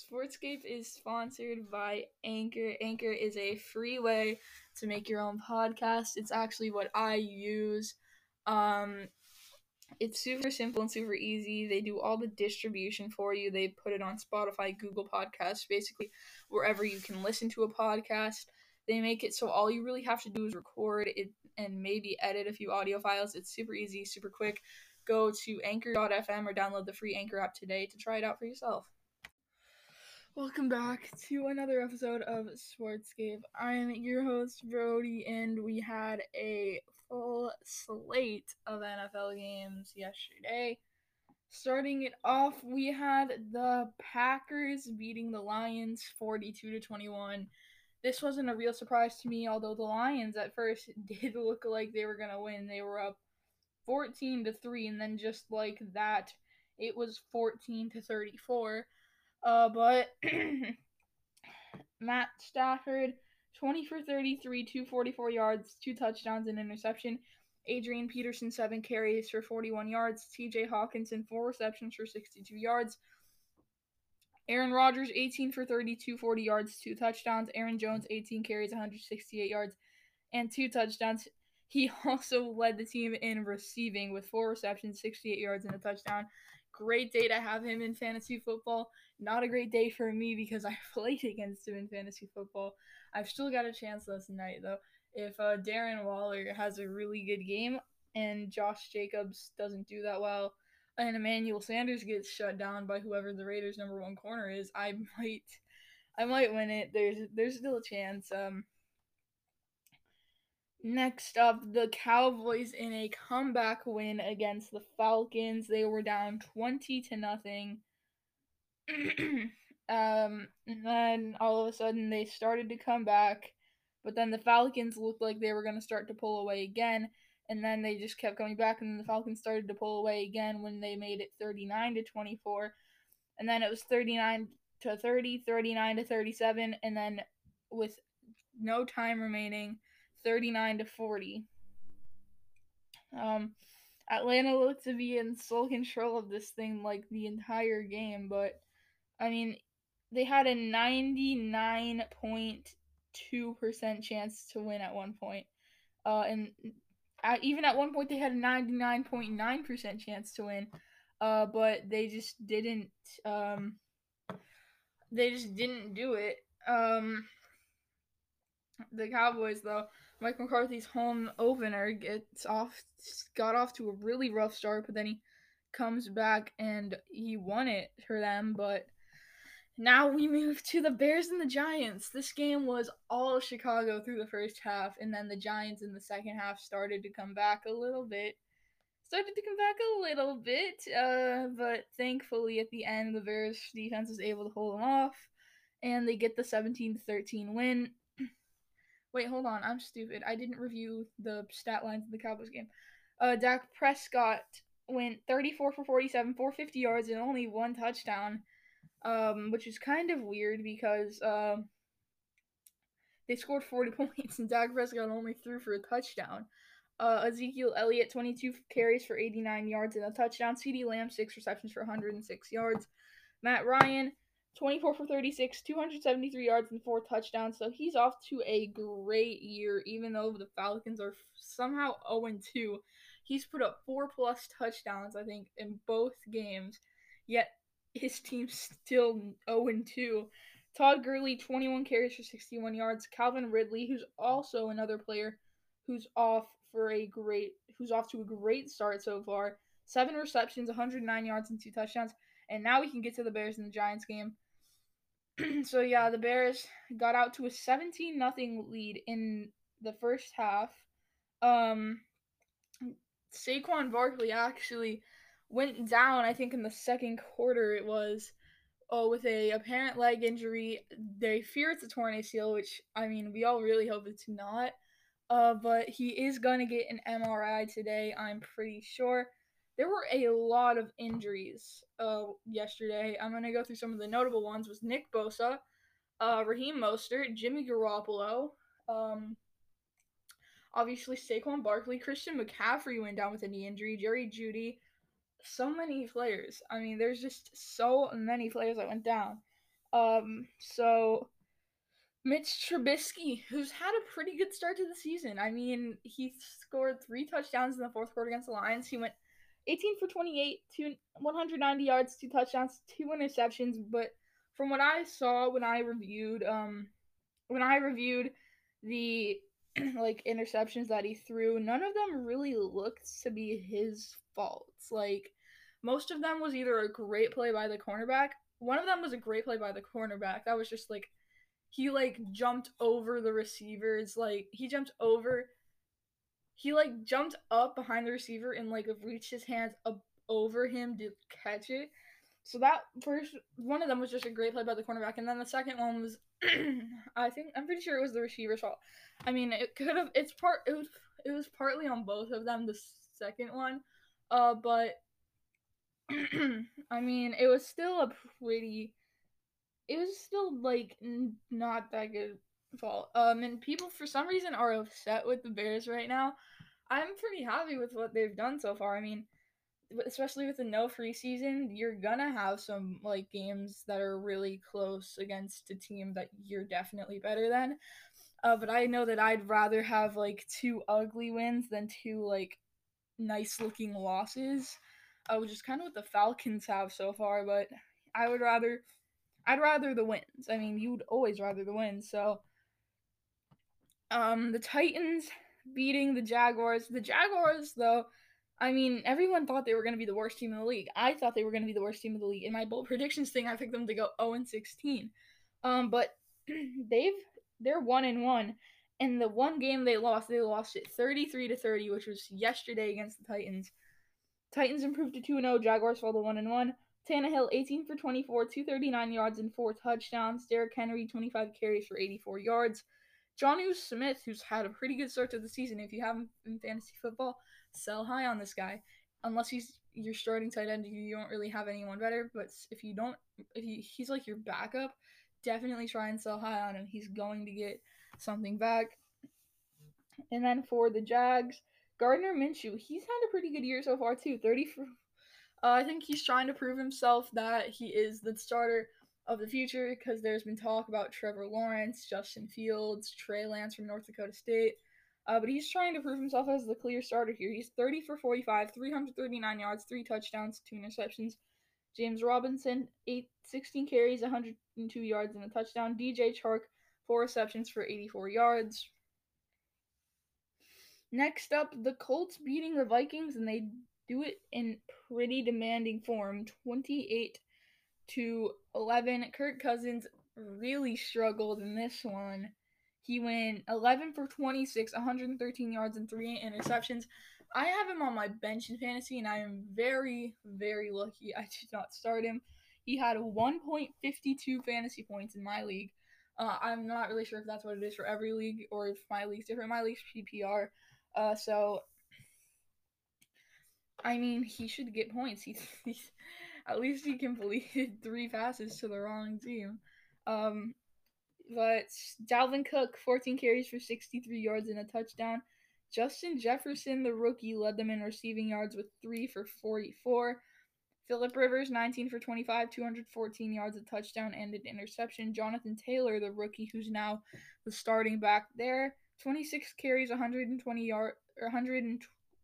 Sportscape is sponsored by Anchor. Anchor is a free way to make your own podcast. It's actually what I use. Um, it's super simple and super easy. They do all the distribution for you. They put it on Spotify, Google Podcasts, basically wherever you can listen to a podcast. They make it so all you really have to do is record it and maybe edit a few audio files. It's super easy, super quick. Go to anchor.fm or download the free Anchor app today to try it out for yourself. Welcome back to another episode of Sportscape. I'm your host, Brody, and we had a full slate of NFL games yesterday. Starting it off, we had the Packers beating the Lions 42 to 21. This wasn't a real surprise to me, although the Lions at first did look like they were going to win. They were up 14 to 3 and then just like that, it was 14 to 34. Uh but Matt Stafford 20 for 33, 244 yards, two touchdowns, and interception. Adrian Peterson, seven carries for 41 yards. TJ Hockenson, four receptions for 62 yards. Aaron Rodgers, 18 for 32, 40 yards, two touchdowns. Aaron Jones, 18 carries, 168 yards, and two touchdowns. He also led the team in receiving with four receptions, 68 yards, and a touchdown. Great day to have him in fantasy football. Not a great day for me because I played against him in fantasy football. I've still got a chance last night though. If uh, Darren Waller has a really good game and Josh Jacobs doesn't do that well, and Emmanuel Sanders gets shut down by whoever the Raiders' number one corner is, I might, I might win it. There's there's still a chance. Um. Next up, the Cowboys in a comeback win against the Falcons. They were down twenty to nothing. Um, and then all of a sudden they started to come back, but then the Falcons looked like they were going to start to pull away again, and then they just kept coming back, and then the Falcons started to pull away again when they made it 39 to 24, and then it was 39 to 30, 39 to 37, and then with no time remaining, 39 to 40. Um, Atlanta looked to be in sole control of this thing like the entire game, but I mean, they had a 99.2% chance to win at one point. Uh, and at, even at one point, they had a 99.9% chance to win. Uh, but they just didn't. Um, they just didn't do it. Um, the Cowboys, though, Mike McCarthy's home opener gets off, got off to a really rough start, but then he comes back and he won it for them. But now we move to the Bears and the Giants. This game was all Chicago through the first half, and then the Giants in the second half started to come back a little bit. Started to come back a little bit, uh, but thankfully at the end, the Bears defense was able to hold them off, and they get the 17 13 win. Wait, hold on. I'm stupid. I didn't review the stat lines of the Cowboys game. Uh, Dak Prescott went 34 for 47, 450 yards, and only one touchdown um, which is kind of weird because uh, they scored 40 points and Dak Prescott only threw for a touchdown. Uh, Ezekiel Elliott, 22 carries for 89 yards and a touchdown. CeeDee Lamb, 6 receptions for 106 yards. Matt Ryan, 24 for 36, 273 yards and 4 touchdowns. So he's off to a great year, even though the Falcons are somehow 0 2. He's put up 4 plus touchdowns, I think, in both games. Yet his team's still 0 2. Todd Gurley, 21 carries for 61 yards. Calvin Ridley, who's also another player who's off for a great, who's off to a great start so far. Seven receptions, 109 yards, and two touchdowns. And now we can get to the Bears and the Giants game. so yeah, the Bears got out to a 17 nothing lead in the first half. Um, Saquon Barkley actually went down. I think in the second quarter it was. Oh, with a apparent leg injury. They fear it's a torn ACL, which I mean we all really hope it's not. Uh, but he is gonna get an MRI today. I'm pretty sure. There were a lot of injuries uh, yesterday. I'm gonna go through some of the notable ones. Was Nick Bosa, uh, Raheem Mostert, Jimmy Garoppolo, um, obviously Saquon Barkley, Christian McCaffrey went down with a knee injury, Jerry Jeudy, so many players. I mean, there's just so many players that went down. Um, so Mitch Trubisky, who's had a pretty good start to the season. I mean, he scored three touchdowns in the fourth quarter against the Lions. He went 18 for 28, two, 190 yards, two touchdowns, two interceptions. But from what I saw when I reviewed, um, when I reviewed the like interceptions that he threw, none of them really looked to be his faults. Like most of them was either a great play by the cornerback. One of them was a great play by the cornerback. That was just like he like jumped over the receivers like he jumped over he like jumped up behind the receiver and like reached his hands up over him to catch it so that first one of them was just a great play by the cornerback and then the second one was i think i'm pretty sure it was the receiver's fault i mean it could have it's part it was it was partly on both of them the second one uh but i mean it was still a pretty it was still like n- not that good fall. Um, and people for some reason are upset with the Bears right now. I'm pretty happy with what they've done so far. I mean, especially with the no free season, you're gonna have some like games that are really close against a team that you're definitely better than. Uh, but I know that I'd rather have like two ugly wins than two like nice looking losses, uh, which is kind of what the Falcons have so far. But I would rather I'd rather the wins. I mean, you'd always rather the wins. So, um, the Titans beating the Jaguars. The Jaguars, though, I mean, everyone thought they were going to be the worst team in the league. I thought they were going to be the worst team in the league. In my bold predictions thing, I picked them to go 0 and 16. Um, but they've they're one and one. And the one game they lost, they lost it 33 to 30, which was yesterday against the Titans. Titans improved to 2 0. Jaguars fell to 1 and 1. Tannehill, 18 for 24, 239 yards and four touchdowns. Derrick Henry, 25 carries for 84 yards. Jonnu Smith, who's had a pretty good start to the season. If you have him in fantasy football, sell high on this guy. Unless he's your starting tight end, you don't really have anyone better. But if you don't, if he, he's like your backup, definitely try and sell high on him. He's going to get something back. And then for the Jags, Gardner Minshew, he's had a pretty good year so far too. 30 for uh, I think he's trying to prove himself that he is the starter of the future because there's been talk about Trevor Lawrence, Justin Fields, Trey Lance from North Dakota State. Uh, but he's trying to prove himself as the clear starter here. He's 30 for 45, 339 yards, three touchdowns, two interceptions. James Robinson, eight, 16 carries, 102 yards, and a touchdown. DJ Chark, four receptions for 84 yards. Next up, the Colts beating the Vikings, and they do it in pretty demanding form 28 to 11. Kirk Cousins really struggled in this one. He went 11 for 26, 113 yards, and three interceptions. I have him on my bench in fantasy, and I am very, very lucky I did not start him. He had 1.52 fantasy points in my league. Uh, I'm not really sure if that's what it is for every league or if my league's different. My league's PPR. Uh, so I mean, he should get points. He's, he's at least he completed three passes to the wrong team. Um, but Dalvin Cook, 14 carries for 63 yards and a touchdown. Justin Jefferson, the rookie, led them in receiving yards with three for 44. Philip Rivers, 19 for 25, 214 yards, a touchdown, and an interception. Jonathan Taylor, the rookie, who's now the starting back there, 26 carries, 120 yard, 120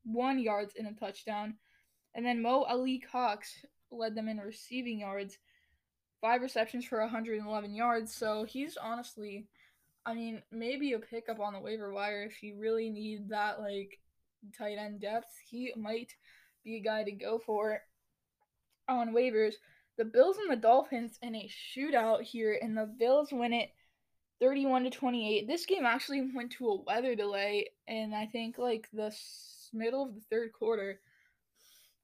one yards and a touchdown. And then Mo Alie-Cox led them in receiving yards, five receptions for 111 yards. So he's honestly, I mean, maybe a pickup on the waiver wire if you really need that like tight end depth. He might be a guy to go for on waivers. The Bills and the Dolphins in a shootout here, and the Bills win it 31 to 28. This game actually went to a weather delay, and I think like the middle of the third quarter.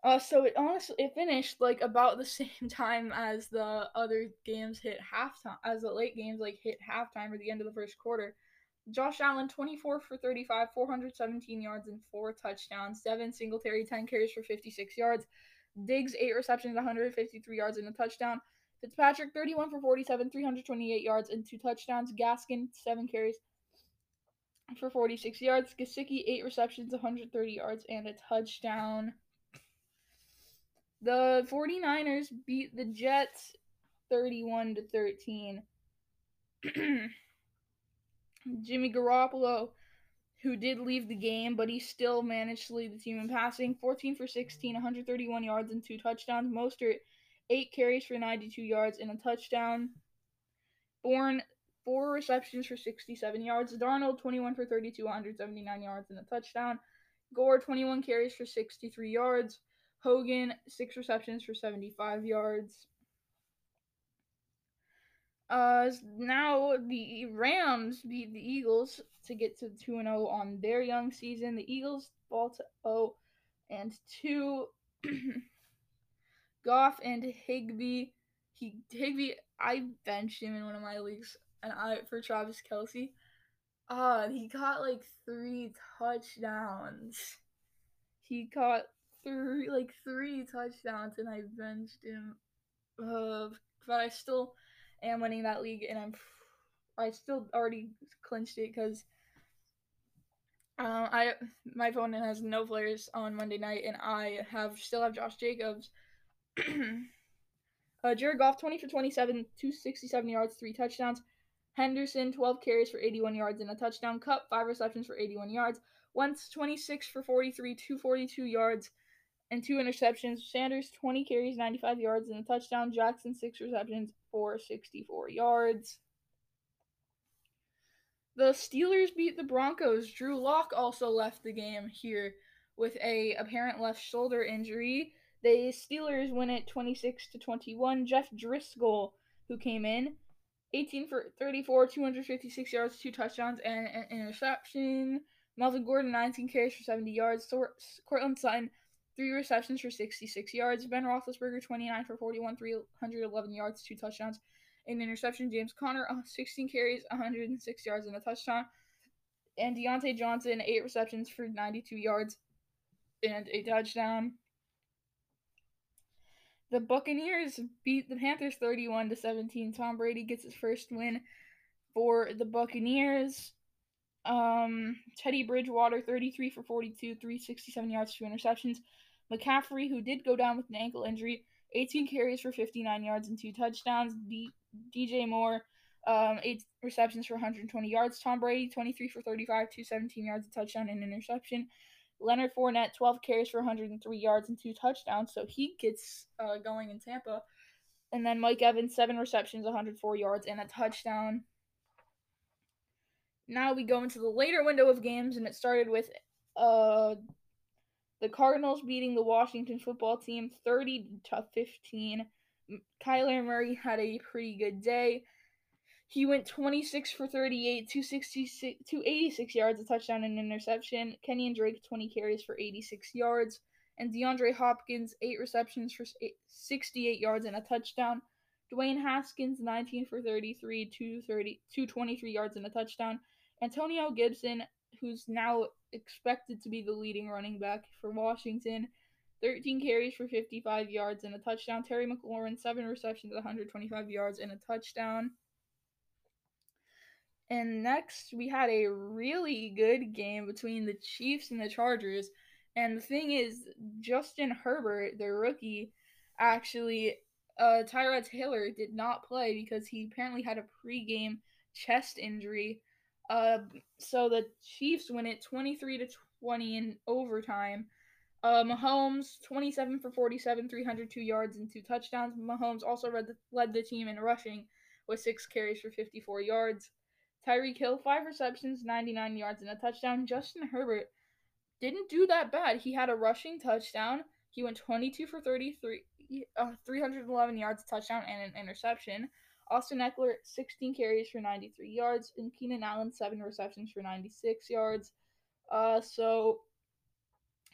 Uh, so it honestly it finished like about the same time as the other games hit halftime, as the late games like hit halftime or the end of the first quarter. Josh Allen, 24 for 35, 417 yards and four touchdowns. Devin Singletary, 10 carries for 56 yards. Diggs, 8 receptions, 153 yards and a touchdown. Fitzpatrick, 31 for 47, 328 yards and two touchdowns. Gaskin, 7 carries, for 46 yards. Gesicki, 8 receptions, 130 yards, and a touchdown. The 49ers beat the Jets 31 to 13. Jimmy Garoppolo, who did leave the game, but he still managed to lead the team in passing 14 for 16, 131 yards, and two touchdowns. Mostert, eight carries for 92 yards and a touchdown. Bourne, four receptions for 67 yards. Darnold, 21 for 32, 179 yards and a touchdown. Gore, 21 carries for 63 yards. Hogan, six receptions for 75 yards. Uh, now the Rams beat the Eagles to get to 2 0 on their young season. The Eagles fall to 0 and 2. Goff and Higbee. He Higbee, I benched him in one of my leagues, and I for Travis Kelce. Uh, he caught like three touchdowns. He caught three like three touchdowns, and I benched him. Uh, but I still am winning that league, and I'm I still already clinched it because um, I my opponent has no players on Monday night, and I have still have Josh Jacobs. uh, Jared Goff, 20 for 27, 267 yards, three touchdowns. Henderson, 12 carries for 81 yards and a touchdown. Kupp, five receptions for 81 yards. Wentz, 26 for 43, 242 yards and two interceptions. Sanders, 20 carries, 95 yards and a touchdown. Jackson, six receptions for 64 yards. The Steelers beat the Broncos. Drew Lock also left the game here with a apparent left shoulder injury. The Steelers win it 26 to 21. Jeff Driskel, who came in, 18 for 34, 256 yards, two touchdowns, and an interception. Melvin Gordon, 19 carries for 70 yards. Courtland Sutton, three receptions for 66 yards. Ben Roethlisberger, 29 for 41, 311 yards, two touchdowns, an interception. James Conner, uh, 16 carries, 106 yards, and a touchdown. And Diontae Johnson, eight receptions for 92 yards and a touchdown. The Buccaneers beat the Panthers 31 to 17. Tom Brady gets his first win for the Buccaneers. Um, Teddy Bridgewater 33 for 42, 367 yards, two interceptions. McCaffrey, who did go down with an ankle injury, 18 carries for 59 yards and two touchdowns. D- DJ Moore, um, eight receptions for 120 yards. Tom Brady, 23 for 35, 217 yards, a touchdown, and interception. Leonard Fournette, 12 carries for 103 yards and two touchdowns, so he gets uh, going in Tampa. And then Mike Evans, seven receptions, 104 yards, and a touchdown. Now we go into the later window of games, and it started with uh, the Cardinals beating the Washington football team 30 to 15. Kyler Murray had a pretty good day. He went 26 for 38, 266, 286 yards, a touchdown and interception. Kenyan Drake, 20 carries for 86 yards. And DeAndre Hopkins, 8 receptions for 68 yards and a touchdown. Dwayne Haskins, 19 for 33, 230, 223 yards and a touchdown. Antonio Gibson, who's now expected to be the leading running back for Washington, 13 carries for 55 yards and a touchdown. Terry McLaurin, 7 receptions, 125 yards and a touchdown. And next, we had a really good game between the Chiefs and the Chargers. And the thing is, Justin Herbert, the rookie, actually, uh, Tyrod Taylor did not play because he apparently had a pregame chest injury. Uh, so the Chiefs win it 23 to 20 in overtime. Uh, Mahomes, 27 for 47, 302 yards and two touchdowns. Mahomes also the, led the team in rushing with six carries for 54 yards. Tyreek Hill, five receptions, 99 yards, and a touchdown. Justin Herbert didn't do that bad. He had a rushing touchdown. He went 22 for 33, uh, 311 yards, touchdown, and an interception. Austin Ekeler, 16 carries for 93 yards, and Keenan Allen, seven receptions for 96 yards. Uh, so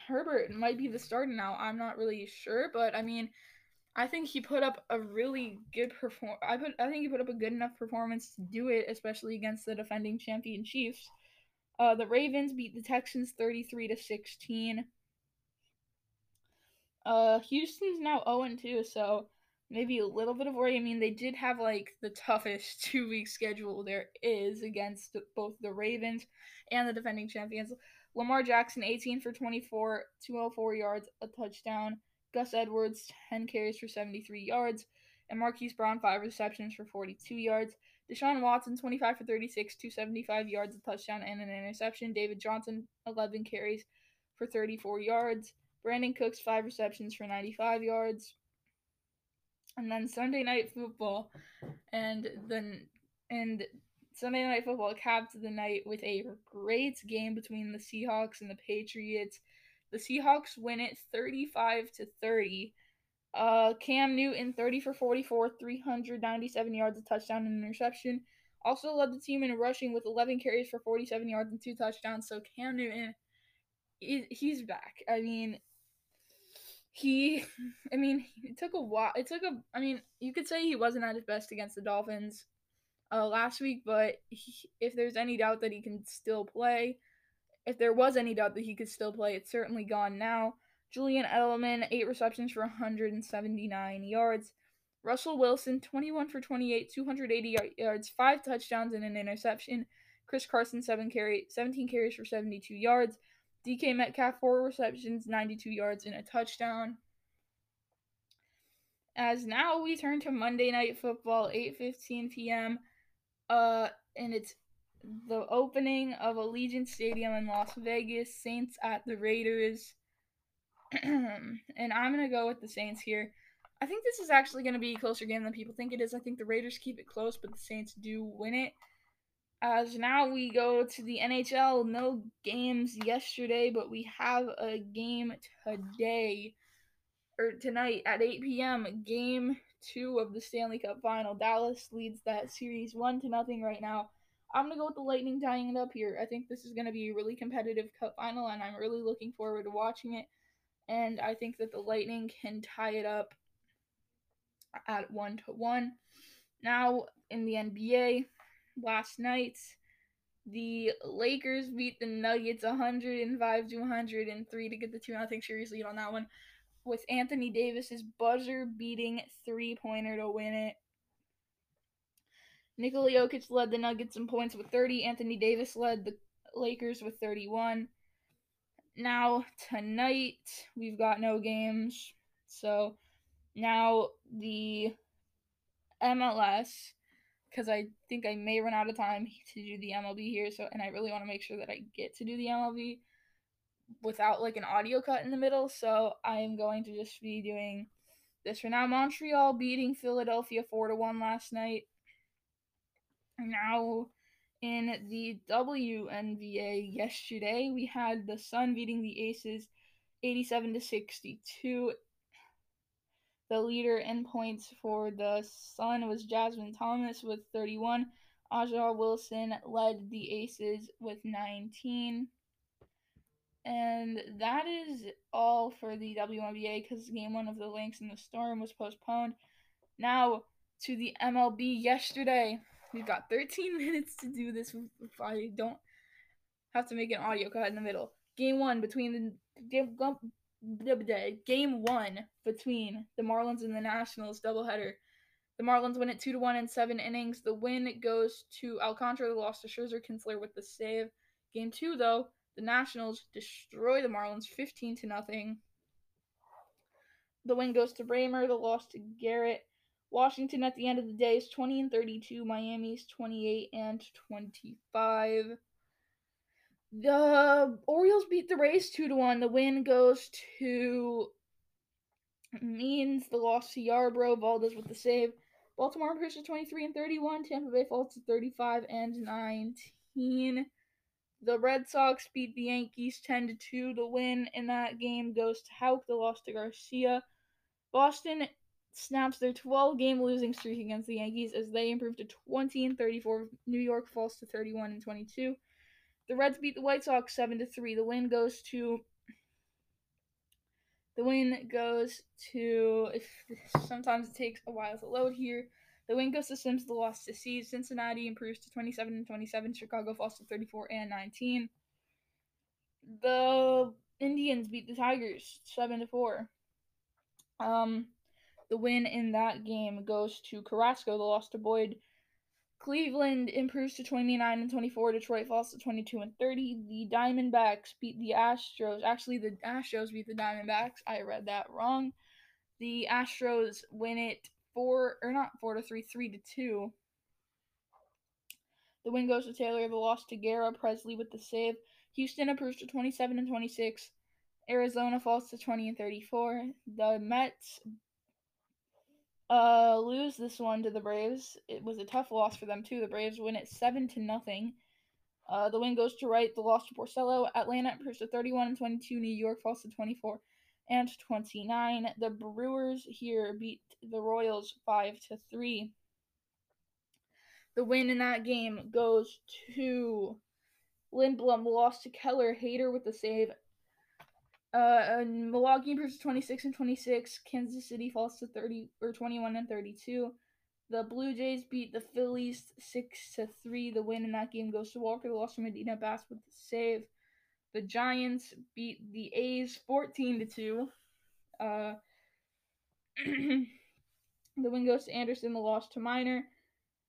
Herbert might be the starter now. I'm not really sure, but I mean, I think he put up a really good perform. I put I think he put up a good enough performance to do it, especially against the defending champion Chiefs. Uh, the Ravens beat the Texans 33 to 16. Uh, Houston's now 0 2, so maybe a little bit of worry. I mean, they did have like the toughest two week schedule there is against both the Ravens and the defending champions. Lamar Jackson, 18 for 24, 204 yards, a touchdown. Gus Edwards, 10 carries for 73 yards. and Marquise Brown, five receptions for 42 yards. Deshaun Watson, 25 for 36, 275 yards, a touchdown, and an interception. David Johnson, 11 carries for 34 yards. Brandin Cooks, five receptions for 95 yards. And then Sunday night football, and then and Sunday night football capped the night with a great game between the Seahawks and the Patriots. The Seahawks win it 35 to 30. Uh, Cam Newton, 30 for 44, 397 yards, a touchdown, and an interception. Also led the team in rushing with 11 carries for 47 yards and two touchdowns. So Cam Newton, he's back. I mean, he, I mean, it took a while. It took a, I mean, you could say he wasn't at his best against the Dolphins uh, last week, but he, if there's any doubt that he can still play, if there was any doubt that he could still play, it's certainly gone now. Julian Edelman, 8 receptions for 179 yards. Russell Wilson, 21 for 28, 280 yards, 5 touchdowns, and an interception. Chris Carson, 7 carry, 17 carries for 72 yards. DK Metcalf, 4 receptions, 92 yards, and a touchdown. As now we turn to Monday Night Football, 8:15 p.m. Uh, and it's the opening of Allegiant Stadium in Las Vegas. Saints at the Raiders. and I'm gonna go with the Saints here. I think this is actually gonna be a closer game than people think it is. I think the Raiders keep it close, but the Saints do win it. As now we go to the NHL. No games yesterday, but we have a game today or tonight at 8 p.m. Game two of the Stanley Cup Final. Dallas leads that series one to nothing right now. I'm gonna go with the Lightning tying it up here. I think this is gonna be a really competitive Cup final, and I'm really looking forward to watching it. And I think that the Lightning can tie it up at one to one. Now in the NBA, last night the Lakers beat the Nuggets 105 to 103 to get the 2 0 series lead on that one with Anthony Davis's buzzer beating three pointer to win it. Nikola Jokic led the Nuggets in points with 30. Anthony Davis led the Lakers with 31. Now, tonight, we've got no games. So, now the MLS, because I think I may run out of time to do the MLB here. So, and I really want to make sure that I get to do the MLB without like an audio cut in the middle. So I am going to just be doing this for now. Montreal beating Philadelphia four to one last night. Now in the WNBA yesterday, we had the Sun beating the Aces 87 to 62. The leader in points for the Sun was Jasmine Thomas with 31. A'ja Wilson led the Aces with 19. And that is all for the WNBA because game one of the Lynx and the Storm was postponed. Now to the MLB yesterday. We've got 13 minutes to do this if I don't have to make an audio cut in the middle. Game one between the game one between the Marlins and the Nationals doubleheader. The Marlins win it two to one in seven innings. The win goes to Alcantara. The loss to Scherzer Kintzler with the save. Game two though, the Nationals destroy the Marlins 15 to nothing. The win goes to Braymer, the loss to Garrett. Washington at the end of the day is 20 and 32, Miami's 28 and 25. The Orioles beat the Rays 2 to 1. The win goes to Means the loss to Yarbrough, Valdez with the save. Baltimore improves to 23 and 31, Tampa Bay falls to 35 and 19. The Red Sox beat the Yankees 10 to 2. The win in that game goes to Houck. The loss to Garcia. Boston snaps their 12 game losing streak against the Yankees as they improve to 20 and 34. New York falls to 31 and 22. The Reds beat the White Sox 7 to 3. The win goes to the win goes to if sometimes it takes a while to load here. The win goes to Sims, the loss to Cease. Cincinnati improves to 27 and 27. Chicago falls to 34 and 19. The Indians beat the Tigers 7 to 4. Um, the win in that game goes to Carrasco, the loss to Boyd. Cleveland improves to 29 and 24. Detroit falls to 22 and 30. The Diamondbacks beat the Astros. Actually, the Astros beat the Diamondbacks. I read that wrong. The Astros win it four or not four to three, three to two. The win goes to Taylor. The loss to Guerra Pressly with the save. Houston improves to 27 and 26. Arizona falls to 20 and 34. The Mets uh, lose this one to the Braves. It was a tough loss for them too. The Braves win it seven to nothing. Uh, the win goes to Wright. The loss to Porcello. Atlanta improves to 31 and 22. New York falls to 24 and 29. The Brewers here beat the Royals 5 to 3. The win in that game goes to Lindblom. Lost to Keller. Hader with the save. Uh, Milwaukee improves to 26 and 26. Kansas City falls to 30 or 21 and 32. The Blue Jays beat the Phillies six to three. The win in that game goes to Walker. The loss to Medina Bass with the save. The Giants beat the A's fourteen to two. Uh, the win goes to Anderson. The loss to Minor.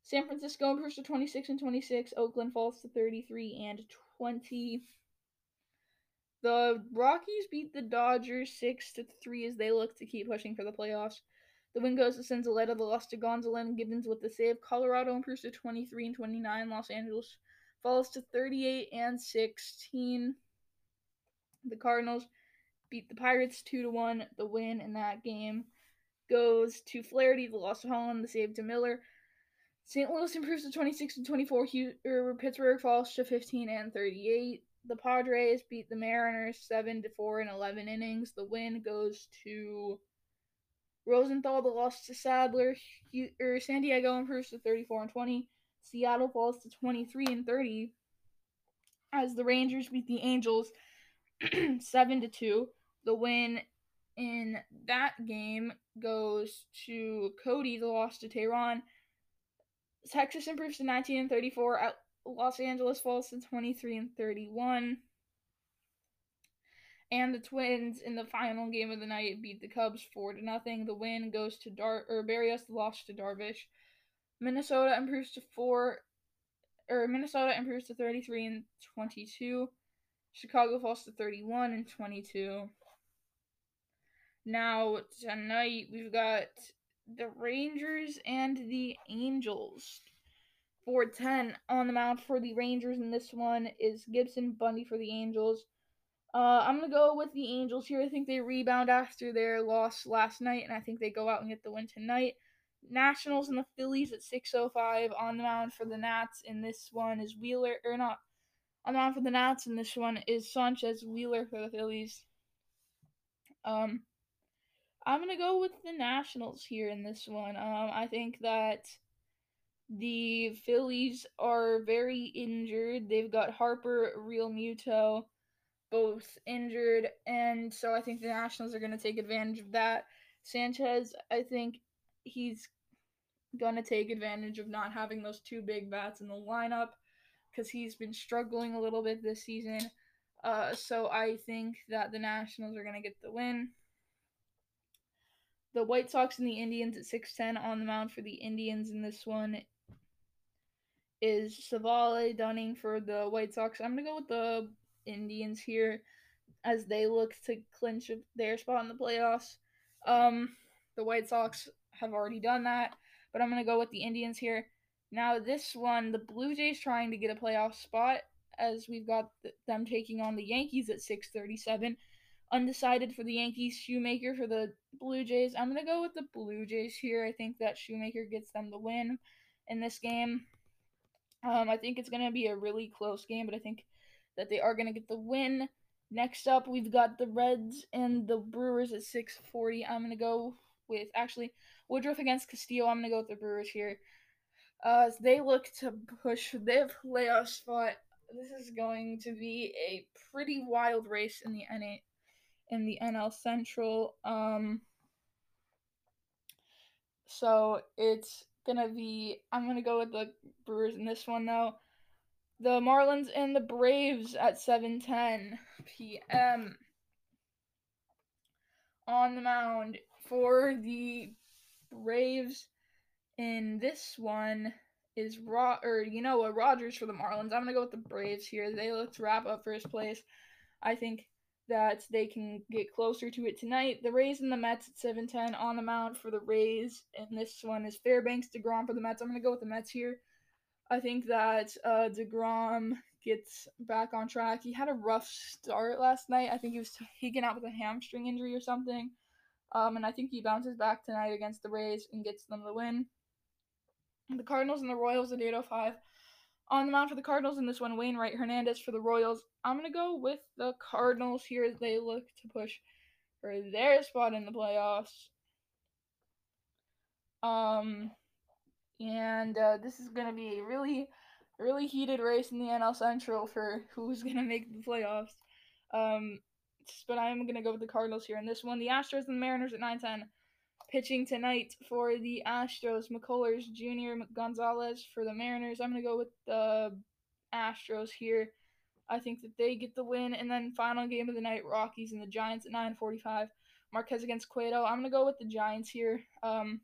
San Francisco improves to twenty six and twenty six. Oakland falls to thirty three and twenty. The Rockies beat the Dodgers six to three as they look to keep pushing for the playoffs. The win goes to Senzatela, the loss to Gonzalez Givens with the save. Colorado improves to 23 and 29. Los Angeles falls to 38 and 16. The Cardinals beat the Pirates 2 to 1. The win in that game goes to Flaherty, the loss to Holland, the save to Miller. St. Louis improves to 26 and 24. Er, Pittsburgh falls to 15 and 38. The Padres beat the Mariners 7 to 4 in 11 innings. The win goes to Rosenthal, the loss to Sadler, or San Diego improves to 34 and 20. Seattle falls to 23 and 30 as the Rangers beat the Angels 7 to 2. The win in that game goes to Cody, the loss to Teheran. Texas improves to 19 and 34. Los Angeles falls to 23 and 31. And the Twins in the final game of the night beat the Cubs four to nothing. The win goes to Dar or Berrios, the loss to Darvish. Minnesota improves to four or Minnesota improves to 33 and 22. Chicago falls to 31 and 22. Now tonight we've got the Rangers and the Angels. 410 on the mound for the Rangers, and this one is Gibson Bundy for the Angels. Uh, I'm gonna go with the Angels here. I think they rebound after their loss last night, and I think they go out and get the win tonight. Nationals and the Phillies at 6:05 on the mound for the Nats, and this one is Wheeler or not on the mound for the Nats, and this one is Sanchez Wheeler for the Phillies. Um, I'm gonna go with the Nationals here in this one. Um, I think that the Phillies are very injured. They've got Harper, Realmuto, both injured, and so I think the Nationals are going to take advantage of that. Sanchez, I think he's going to take advantage of not having those two big bats in the lineup because he's been struggling a little bit this season. Uh, so I think that the Nationals are going to get the win. The White Sox and the Indians at 6'10 on the mound for the Indians in this one is Civale Dunning for the White Sox. I'm going to go with the Indians here as they look to clinch their spot in the playoffs. Um, the White Sox have already done that, but I'm going to go with the Indians here. Now, this one, the Blue Jays trying to get a playoff spot as we've got them taking on the Yankees at 637. Undecided for the Yankees, Shoemaker for the Blue Jays. I'm going to go with the Blue Jays here. I think that Shoemaker gets them the win in this game. Um, I think it's going to be a really close game, but I think that they are going to get the win. Next up, we've got the Reds and the Brewers at 640. I'm going to go with, actually, Woodruff against Castillo. I'm going to go with the Brewers here. Uh, they look to push their playoff spot, this is going to be a pretty wild race in the NA, in the NL Central. Um, so it's gonna be. I'm gonna go with the Brewers in this one though the Marlins and the Braves at 7:10 p.m. on the mound for the Braves. In this one is Ro- or you know what Rogers for the Marlins. I'm gonna go with the Braves here. They look to wrap up first place. I think that they can get closer to it tonight. The Rays and the Mets at 7-10 on the mound for the Rays, and this one is Fairbanks DeGrom for the Mets. I'm gonna go with the Mets here. I think that uh, DeGrom gets back on track. He had a rough start last night. I think he was taken out with a hamstring injury or something. Um, and I think he bounces back tonight against the Rays and gets them the win. The Cardinals and the Royals at 805. On the mound for the Cardinals in this one, Wainwright Hernandez for the Royals. I'm going to go with the Cardinals here as they look to push for their spot in the playoffs. Um, and uh, this is going to be a really, really heated race in the NL Central for who's going to make the playoffs. Um, but I'm going to go with the Cardinals here in this one. The Astros and the Mariners at 9 10. Pitching tonight for the Astros, McCullers Jr. Gonzalez for the Mariners. I'm going to go with the Astros here. I think that they get the win. And then final game of the night, Rockies and the Giants at 9:45. Marquez against Cueto. I'm gonna go with the Giants here. Um,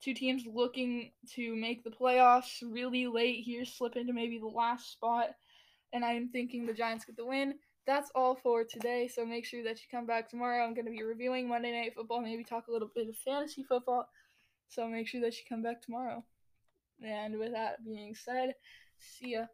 two teams looking to make the playoffs really late here, slip into maybe the last spot. And I'm thinking the Giants get the win. That's all for today. So make sure that you come back tomorrow. I'm going to be reviewing Monday Night Football, maybe talk a little bit of fantasy football. So make sure that you come back tomorrow. And with that being said, see ya.